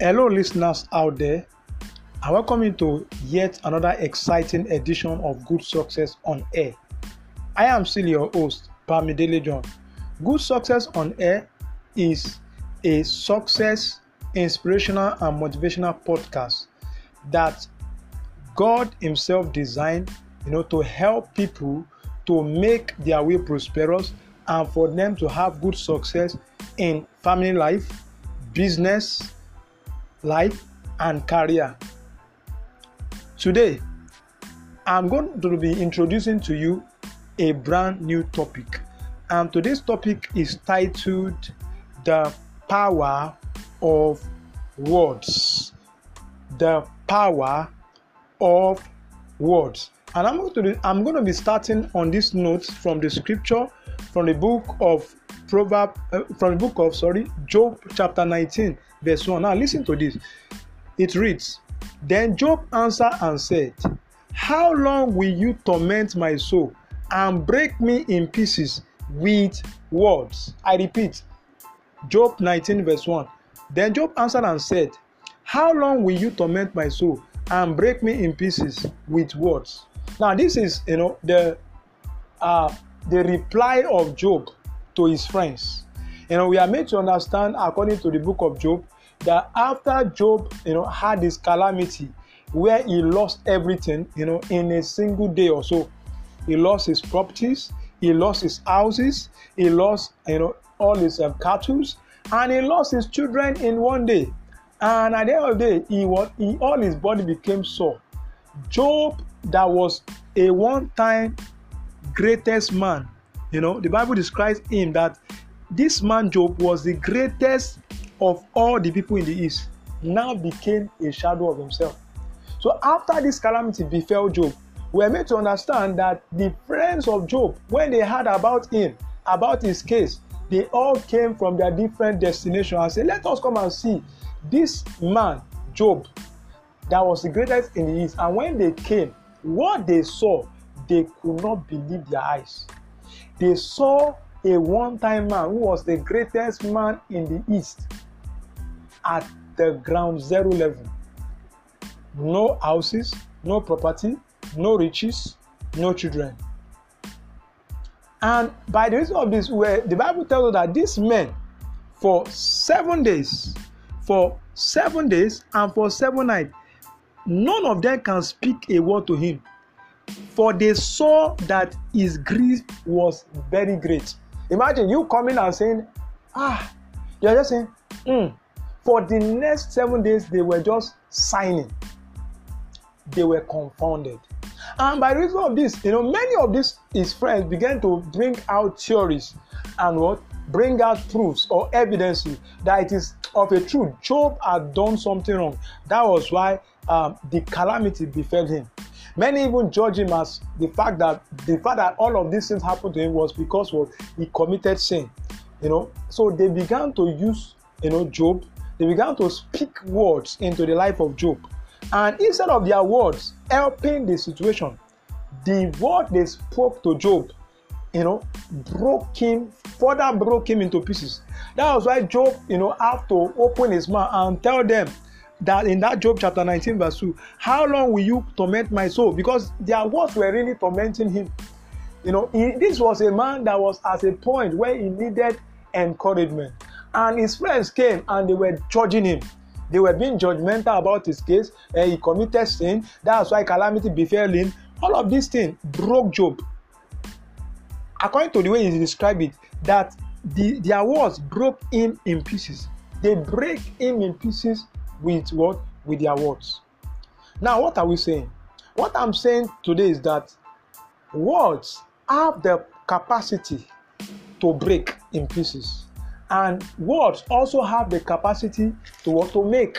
Hello, listeners out there. I welcome you to yet another exciting edition of Good Success on Air. I am still your host, Bamidele John. Good Success on Air is a success, inspirational, and motivational podcast that God Himself designed, you know, to help people to make their way prosperous and for them to have good success in family life, business life, and career. Today, I'm going to be introducing to you a brand new topic, and today's topic is titled The Power of Words. The Power of Words. And I'm going to be, I'm going to be starting on this note from the scripture from the book of Proverb uh, from the book of sorry Job chapter 19 verse 1. Now listen to this. It reads, Then Job answered and said, How long will you torment my soul and break me in pieces with words? I repeat, Job 19 verse 1. Then Job answered and said, How long will you torment my soul and break me in pieces with words? Now this is you know the uh, the reply of Job to his friends. You know, we are made to understand, according to the book of Job, that after Job, you know, had his calamity where he lost everything, you know, in a single day or so, he lost his properties, he lost his houses, he lost, you know, all his um, cattle, and he lost his children in one day. And at the end of the day, he was, he, all his body became sore. Job, that was a one-time greatest man. You know, the Bible describes him that this man Job was the greatest of all the people in the east, now became a shadow of himself. So after this calamity befell Job, we are made to understand that the friends of Job, when they heard about him, about his case, they all came from their different destinations and said, Let us come and see this man, Job, that was the greatest in the east. And when they came, what they saw they could not believe their eyes. They saw a one time man who was the greatest man in the East at the ground zero level. No houses, no property, no riches, no children. And by the reason of this, where the Bible tells us that these men, for seven days, for seven days and for seven nights, none of them can speak a word to him for they saw that his grief was very great. Imagine you coming and saying, Ah, you're just saying, mm. For the next seven days, they were just signing. They were confounded. And by reason of this, you know, many of these his friends began to bring out theories and what bring out proofs or evidence that it is of a truth. Job had done something wrong. That was why um, the calamity befell him. Many even judge him as the fact that the fact that all of these things happened to him was because he committed sin. You know, so they began to use you know Job. They began to speak words into the life of Job, and instead of their words helping the situation, the word they spoke to Job, you know, broke him further broke him into pieces. That was why Job, you know, had to open his mouth and tell them that in that Job chapter 19, verse 2, how long will you torment my soul? Because their words were really tormenting him. You know, he, this was a man that was at a point where he needed encouragement. And his friends came and they were judging him. They were being judgmental about his case. Uh, he committed sin. That's why calamity befell him. All of these things broke Job. According to the way he described it, that the, their words broke him in pieces. They break him in pieces with what? With their words. Now, what are we saying? What I'm saying today is that words have the capacity to break in pieces, and words also have the capacity to what to make.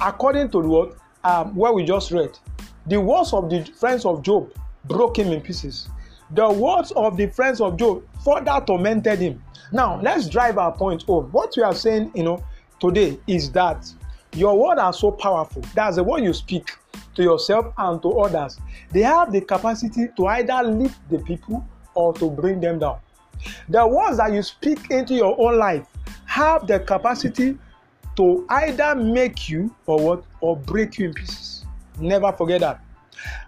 According to what um, what we just read, the words of the friends of Job broke him in pieces. The words of the friends of Job further tormented him. Now, let's drive our point home. What we are saying, you know, today is that your words are so powerful. That's the word you speak to yourself and to others. They have the capacity to either lift the people or to bring them down. The words that you speak into your own life have the capacity to either make you or what or break you in pieces. Never forget that.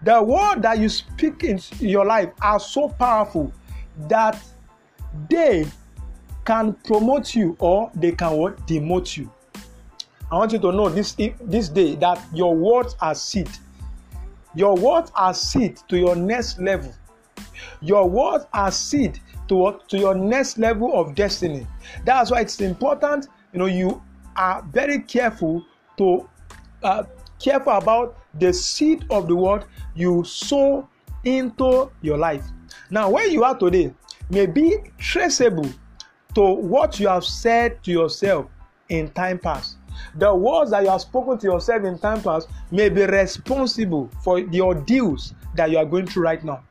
The word that you speak in your life are so powerful that they can promote you or they can what demote you. I want you to know this this day that your words are seed. Your words are seed to your next level. Your words are seed to to your next level of destiny. That's why it's important. You know you are very careful to uh, careful about the seed of the word you sow into your life. Now, where you are today may be traceable to what you have said to yourself in time past. The words that you have spoken to yourself in time past may be responsible for the ordeals that you are going through right now.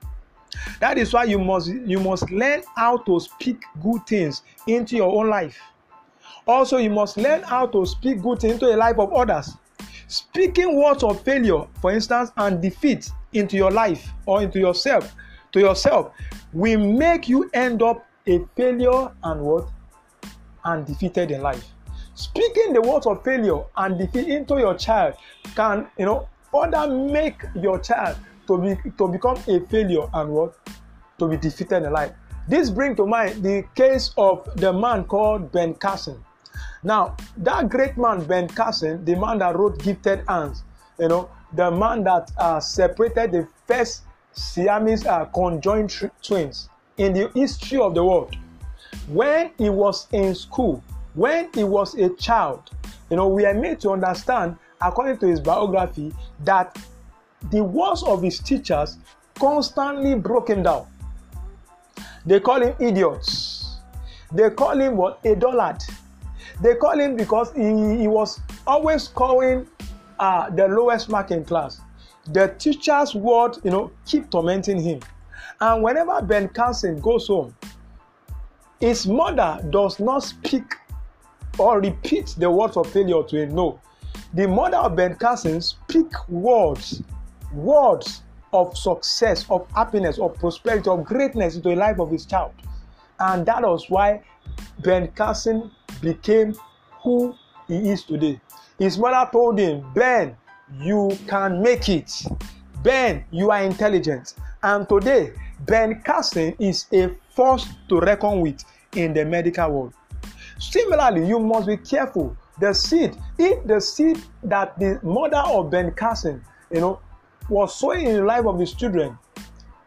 That is why you must you must learn how to speak good things into your own life. Also, you must learn how to speak good things into the life of others. Speaking words of failure, for instance, and defeat into your life or into yourself, to yourself, will make you end up a failure and what? And defeated in life. Speaking the words of failure and defeat into your child can, you know, further make your child to be to become a failure and what? To be defeated in life. This brings to mind the case of the man called Ben Carson. Now, that great man, Ben Carson, the man that wrote Gifted Hands, you know, the man that uh, separated the first Siamese uh, conjoined twins in the history of the world. When he was in school, when he was a child, you know, we are made to understand, according to his biography, that the words of his teachers constantly broke him down. They call him idiots. They call him what? A dullard. They call him because he, he was always scoring uh, the lowest mark in class. The teacher's word, you know, keep tormenting him. And whenever Ben Carson goes home, his mother does not speak or repeat the words of failure to him. No. The mother of Ben Carson speak words, words of success, of happiness, of prosperity, of greatness into the life of his child. And that was why Ben Carson became who he is today. His mother told him, Ben, you can make it. Ben, you are intelligent. And today, Ben Carson is a force to reckon with in the medical world. Similarly, you must be careful. The seed, if the seed that the mother of Ben Carson, you know, was sowing in the life of his children,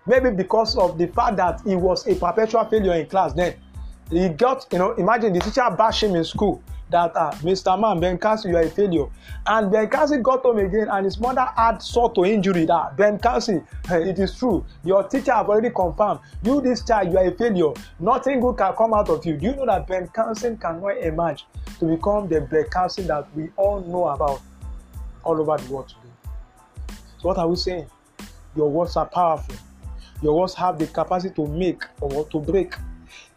maybe because of the fact that he was a perpetual failure in class then, he got, you know, imagine the teacher bashed him in school that uh, Mr. Man, Ben Cassie, you are a failure. And Ben Cassie got home again, and his mother had sort to injury that Ben Cassie, hey, it is true. Your teacher have already confirmed you, this child, you are a failure. Nothing good can come out of you. Do you know that Ben Carson cannot emerge to become the Ben Carson that we all know about all over the world today? So, what are we saying? Your words are powerful. Your words have the capacity to make or to break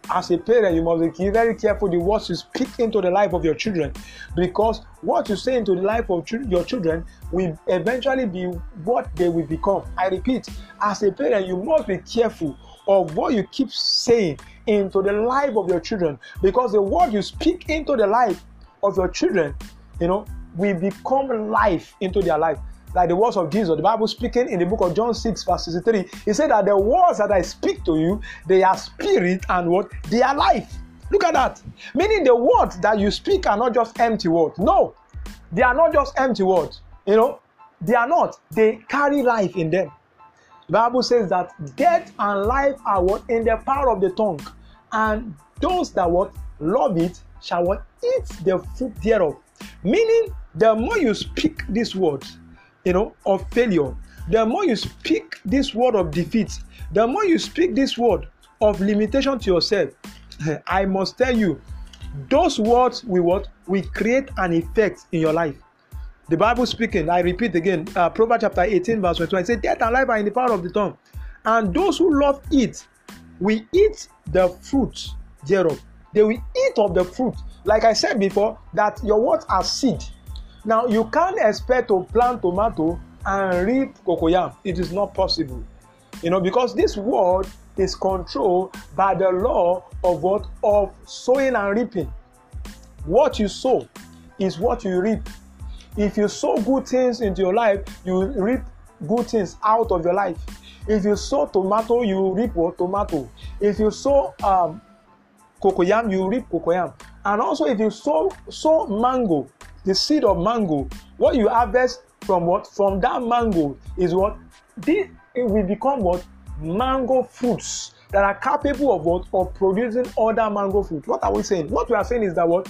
as a parent, you must be very careful the words you speak into the life of your children. Because what you say into the life of ch- your children will eventually be what they will become. I repeat, as a parent, you must be careful of what you keep saying into the life of your children. Because the word you speak into the life of your children, you know, will become life into their life like the words of Jesus. The Bible speaking in the book of John 6, verse 63, he said that the words that I speak to you, they are spirit and what? They are life. Look at that. Meaning the words that you speak are not just empty words. No, they are not just empty words. You know, they are not. They carry life in them. The Bible says that death and life are what? In the power of the tongue. And those that what? Love it shall what? Eat the fruit thereof. Meaning, the more you speak these words, you know, of failure, the more you speak this word of defeat, the more you speak this word of limitation to yourself, I must tell you, those words will what will create an effect in your life. The Bible speaking, I repeat again, uh, Proverbs chapter 18, verse 21, it says, Death and life are in the power of the tongue, and those who love it will eat the fruit thereof. They will eat of the fruit. Like I said before, that your words are seed Now, you can't expect to plant tomato and reap cocoyam. It is not possible. You know, because this world is controlled by the law of what? Of sowing and reaping. What you sow is what you reap. If you sow good things into your life, you reap good things out of your life. If you sow tomato, you reap what? Tomato. If you sow um, cocoyam, you reap cocoyam. And also, if you sow sow mango, the seed of mango, what you harvest from what? From that mango is what? This it will become what? Mango fruits that are capable of what? Of producing other mango fruits. What are we saying? What we are saying is that what?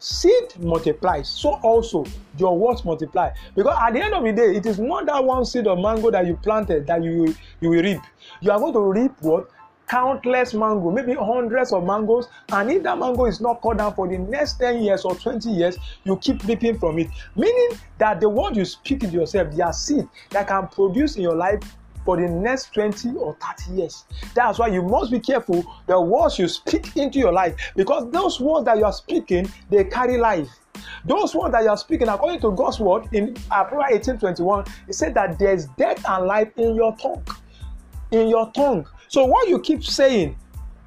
seed multiplies so also your words multiply because at the end of the day it is not that one seed of mango that you planted that you you will reap you are going to reap what countless mango maybe hundreds of mangoes and if that mango is not cut down for the next ten years or twenty years you keep reaping from it meaning that the word you speak into yourself they are seed that can produce in your life for the next 20 or 30 years. That's why you must be careful the words you speak into your life because those words that you are speaking, they carry life. Those words that you are speaking, according to God's word in Proverbs 18 21, it said that there's death and life in your tongue. In your tongue. So, what you keep saying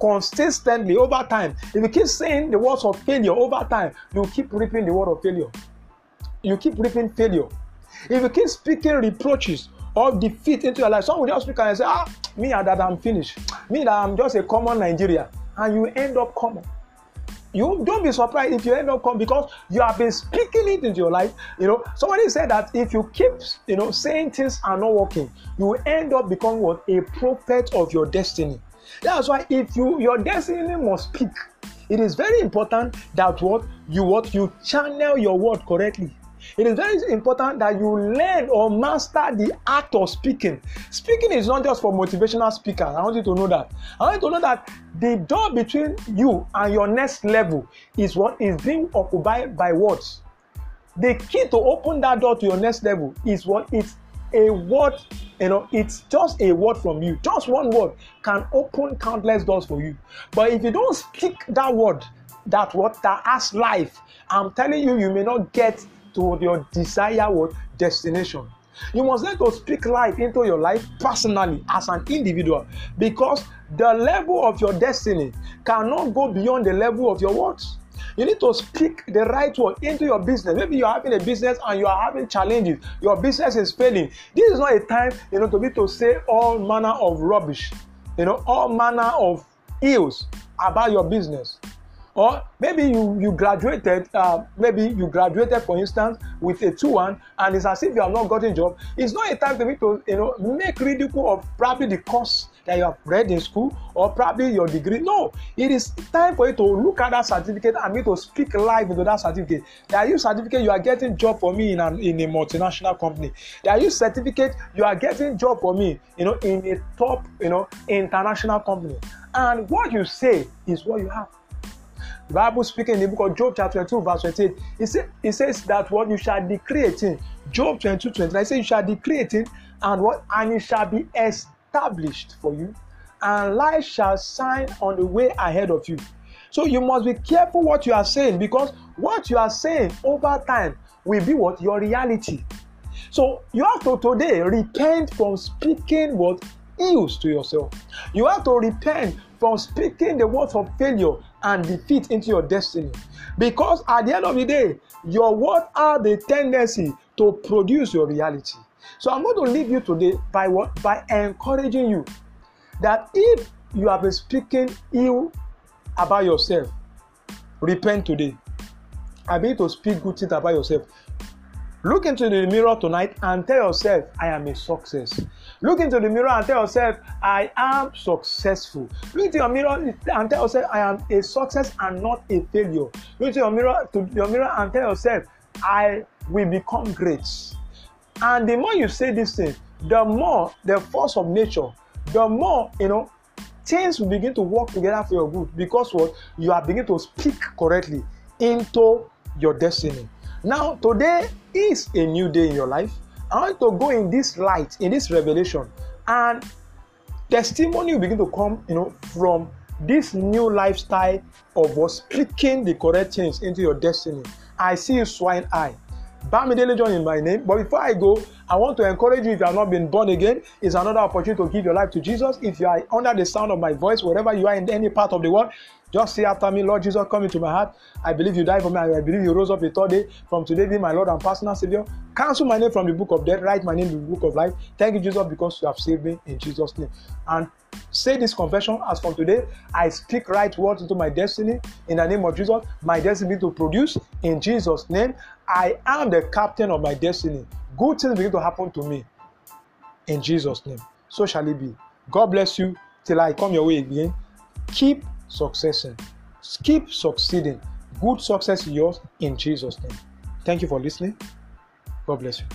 consistently over time, if you keep saying the words of failure over time, you keep reaping the word of failure. You keep reaping failure. If you keep speaking reproaches or defeat into your life. Some will just speak and say, ah, me that I'm finished. Me that I'm just a common Nigeria. And you end up common. You don't be surprised if you end up common because you have been speaking it into your life. You know, somebody said that if you keep, you know, saying things are not working, you will end up becoming what? A prophet of your destiny. That's why if you your destiny must speak. It is very important that what you what you channel your word correctly. It is very important that you learn or master the act of speaking. Speaking is not just for motivational speakers. I want you to know that. I want you to know that the door between you and your next level is what is being occupied by words. The key to open that door to your next level is what it's a word you know it's just a word from you just one word can open countless doors for you but if you don't speak that word that word that has life i'm telling you you may not get to your desired destination. You must learn to speak life into your life personally as an individual because the level of your destiny cannot go beyond the level of your words. You need to speak the right word into your business. Maybe you're having a business and you are having challenges. Your business is failing. This is not a time, you know, to be to say all manner of rubbish, you know, all manner of ills about your business or maybe you you graduated uh, maybe you graduated for instance with a 2-1 and it's as if you have not gotten job. It's not a time for me to you know make ridicule of probably the course that you have read in school or probably your degree. No it is time for you to look at that certificate and me to speak live into that certificate. That you certificate you are getting job for me in an in a multinational company. That you certificate you are getting job for me you know in a top you know international company. And what you say is what you have Bible speaking in the book of Job chapter 22 verse 28, it, say, it says that what you shall decree a thing. Job 22, 29 it says you shall decree a thing and what and it shall be established for you and light shall shine on the way ahead of you. So you must be careful what you are saying because what you are saying over time will be what your reality. So you have to today repent from speaking what ills to yourself. You have to repent from speaking the words of failure and defeat into your destiny. Because at the end of the day, your words are the tendency to produce your reality. So I'm going to leave you today by what? By encouraging you that if you have been speaking ill about yourself, repent today. I mean to speak good things about yourself. Look into the mirror tonight and tell yourself, I am a success. Look into the mirror and tell yourself, I am successful. Look into your mirror and tell yourself, I am a success and not a failure. Look into your mirror to your mirror and tell yourself, I will become great. And the more you say this thing, the more the force of nature, the more you know things will begin to work together for your good because what you are beginning to speak correctly into your destiny. Now, today is a new day in your life. I want to go in this light, in this revelation, and testimony will begin to come, you know, from this new lifestyle of what speaking the correct things into your destiny. I see you swine eye. Bamidele John in my name. But before I go, I want to encourage you if you have not been born again, it's another opportunity to give your life to Jesus. If you are under the sound of my voice, wherever you are in any part of the world, just say after me, Lord Jesus, come into my heart. I believe you died for me. I believe you rose up the third day. From today, be my Lord and personal Savior. Cancel my name from the book of death. Write my name in the book of life. Thank you, Jesus, because you have saved me in Jesus' name. And say this confession as from today, I speak right words into my destiny in the name of Jesus. My destiny to produce in Jesus' name. I am the captain of my destiny. Good things begin to happen to me in Jesus' name. So shall it be. God bless you till I come your way again. Keep successing. Keep succeeding. Good success is yours in Jesus' name. Thank you for listening. God bless you.